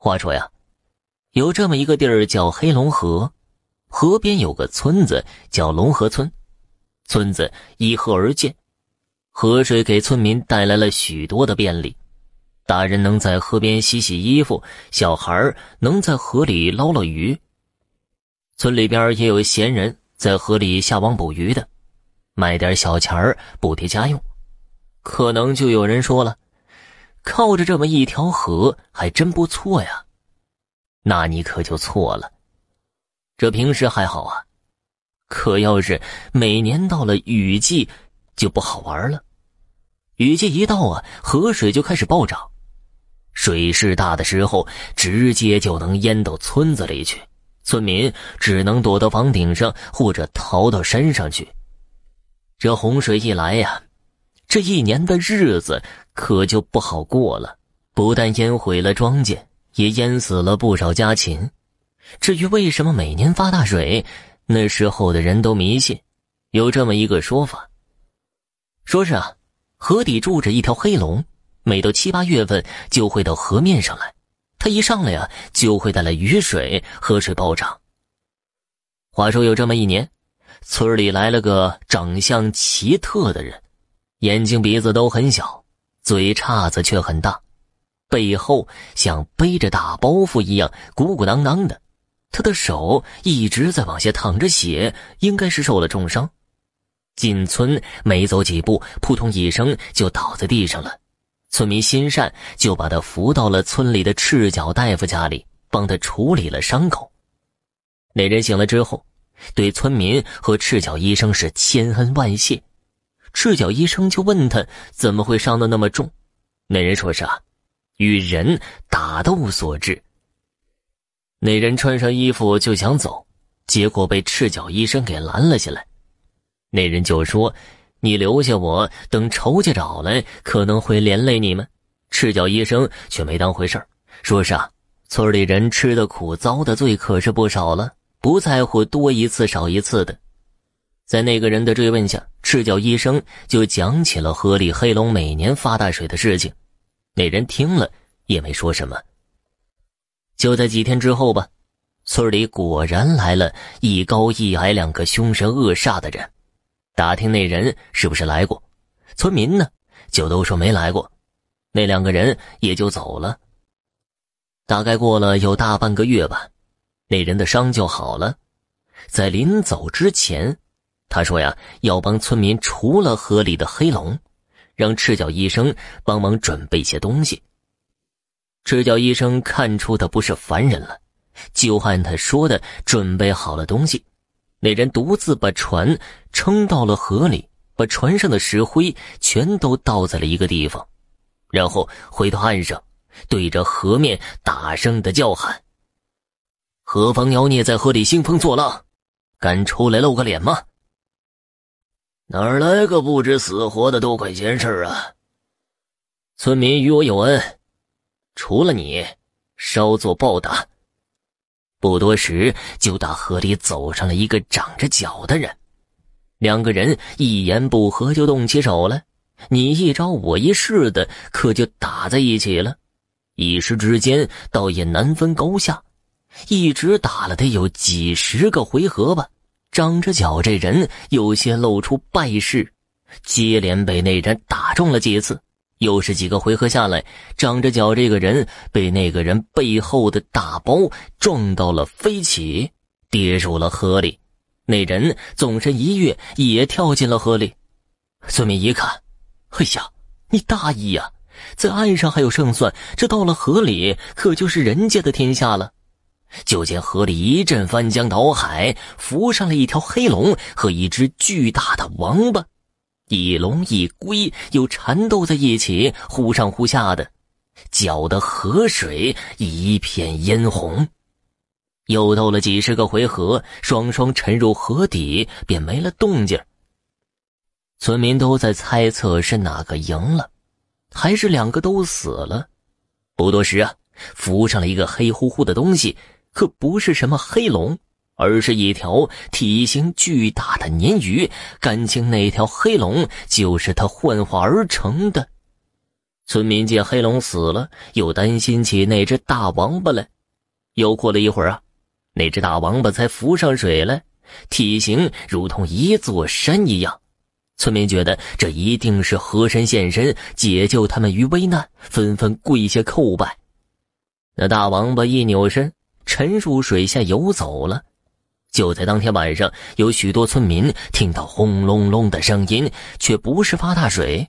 话说呀，有这么一个地儿叫黑龙河，河边有个村子叫龙河村，村子依河而建，河水给村民带来了许多的便利，大人能在河边洗洗衣服，小孩能在河里捞捞鱼。村里边也有闲人在河里下网捕鱼的，卖点小钱儿补贴家用。可能就有人说了。靠着这么一条河还真不错呀，那你可就错了。这平时还好啊，可要是每年到了雨季，就不好玩了。雨季一到啊，河水就开始暴涨，水势大的时候，直接就能淹到村子里去，村民只能躲到房顶上或者逃到山上去。这洪水一来呀。这一年的日子可就不好过了，不但淹毁了庄稼，也淹死了不少家禽。至于为什么每年发大水，那时候的人都迷信，有这么一个说法：说是啊，河底住着一条黑龙，每到七八月份就会到河面上来，它一上来呀，就会带来雨水，河水暴涨。话说有这么一年，村里来了个长相奇特的人。眼睛鼻子都很小，嘴叉子却很大，背后像背着大包袱一样鼓鼓囊囊的。他的手一直在往下淌着血，应该是受了重伤。进村没走几步，扑通一声就倒在地上了。村民心善，就把他扶到了村里的赤脚大夫家里，帮他处理了伤口。那人醒了之后，对村民和赤脚医生是千恩万谢。赤脚医生就问他怎么会伤得那么重，那人说是啊，与人打斗所致。那人穿上衣服就想走，结果被赤脚医生给拦了下来。那人就说：“你留下我，等仇家找来，可能会连累你们。”赤脚医生却没当回事说是啊，村里人吃的苦、遭的罪可是不少了，不在乎多一次少一次的。在那个人的追问下，赤脚医生就讲起了河里黑龙每年发大水的事情。那人听了也没说什么。就在几天之后吧，村里果然来了一高一矮两个凶神恶煞的人。打听那人是不是来过，村民呢就都说没来过。那两个人也就走了。大概过了有大半个月吧，那人的伤就好了，在临走之前。他说呀，要帮村民除了河里的黑龙，让赤脚医生帮忙准备些东西。赤脚医生看出他不是凡人了，就按他说的准备好了东西。那人独自把船撑到了河里，把船上的石灰全都倒在了一个地方，然后回到岸上，对着河面大声的叫喊：“何方妖孽在河里兴风作浪，敢出来露个脸吗？”哪儿来个不知死活的多管闲事啊！村民与我有恩，除了你，稍作报答。不多时，就打河里走上了一个长着脚的人，两个人一言不合就动起手来，你一招我一式的，可就打在一起了。一时之间，倒也难分高下，一直打了得有几十个回合吧。长着脚这人有些露出败势，接连被那人打中了几次。又是几个回合下来，长着脚这个人被那个人背后的大包撞到了飞起，跌入了河里。那人纵身一跃，也跳进了河里。村民一看，哎呀，你大意呀！在岸上还有胜算，这到了河里可就是人家的天下了。就见河里一阵翻江倒海，浮上了一条黑龙和一只巨大的王八，一龙一龟又缠斗在一起，忽上忽下的，搅得河水一片嫣红。又斗了几十个回合，双双沉入河底，便没了动静。村民都在猜测是哪个赢了，还是两个都死了。不多时啊，浮上了一个黑乎乎的东西。可不是什么黑龙，而是一条体型巨大的鲶鱼。感情那条黑龙就是他幻化而成的。村民见黑龙死了，又担心起那只大王八来。又过了一会儿啊，那只大王八才浮上水来，体型如同一座山一样。村民觉得这一定是河神现身，解救他们于危难，纷纷跪下叩拜。那大王八一扭身，沉入水下游走了。就在当天晚上，有许多村民听到轰隆隆的声音，却不是发大水。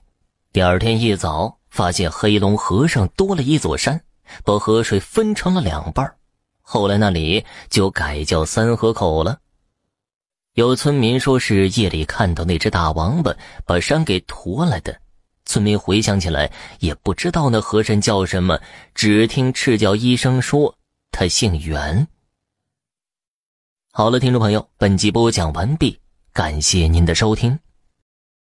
第二天一早，发现黑龙河上多了一座山，把河水分成了两半。后来那里就改叫三河口了。有村民说是夜里看到那只大王八把山给驮来的。村民回想起来，也不知道那河神叫什么，只听赤脚医生说他姓袁。好了，听众朋友，本集播讲完毕，感谢您的收听。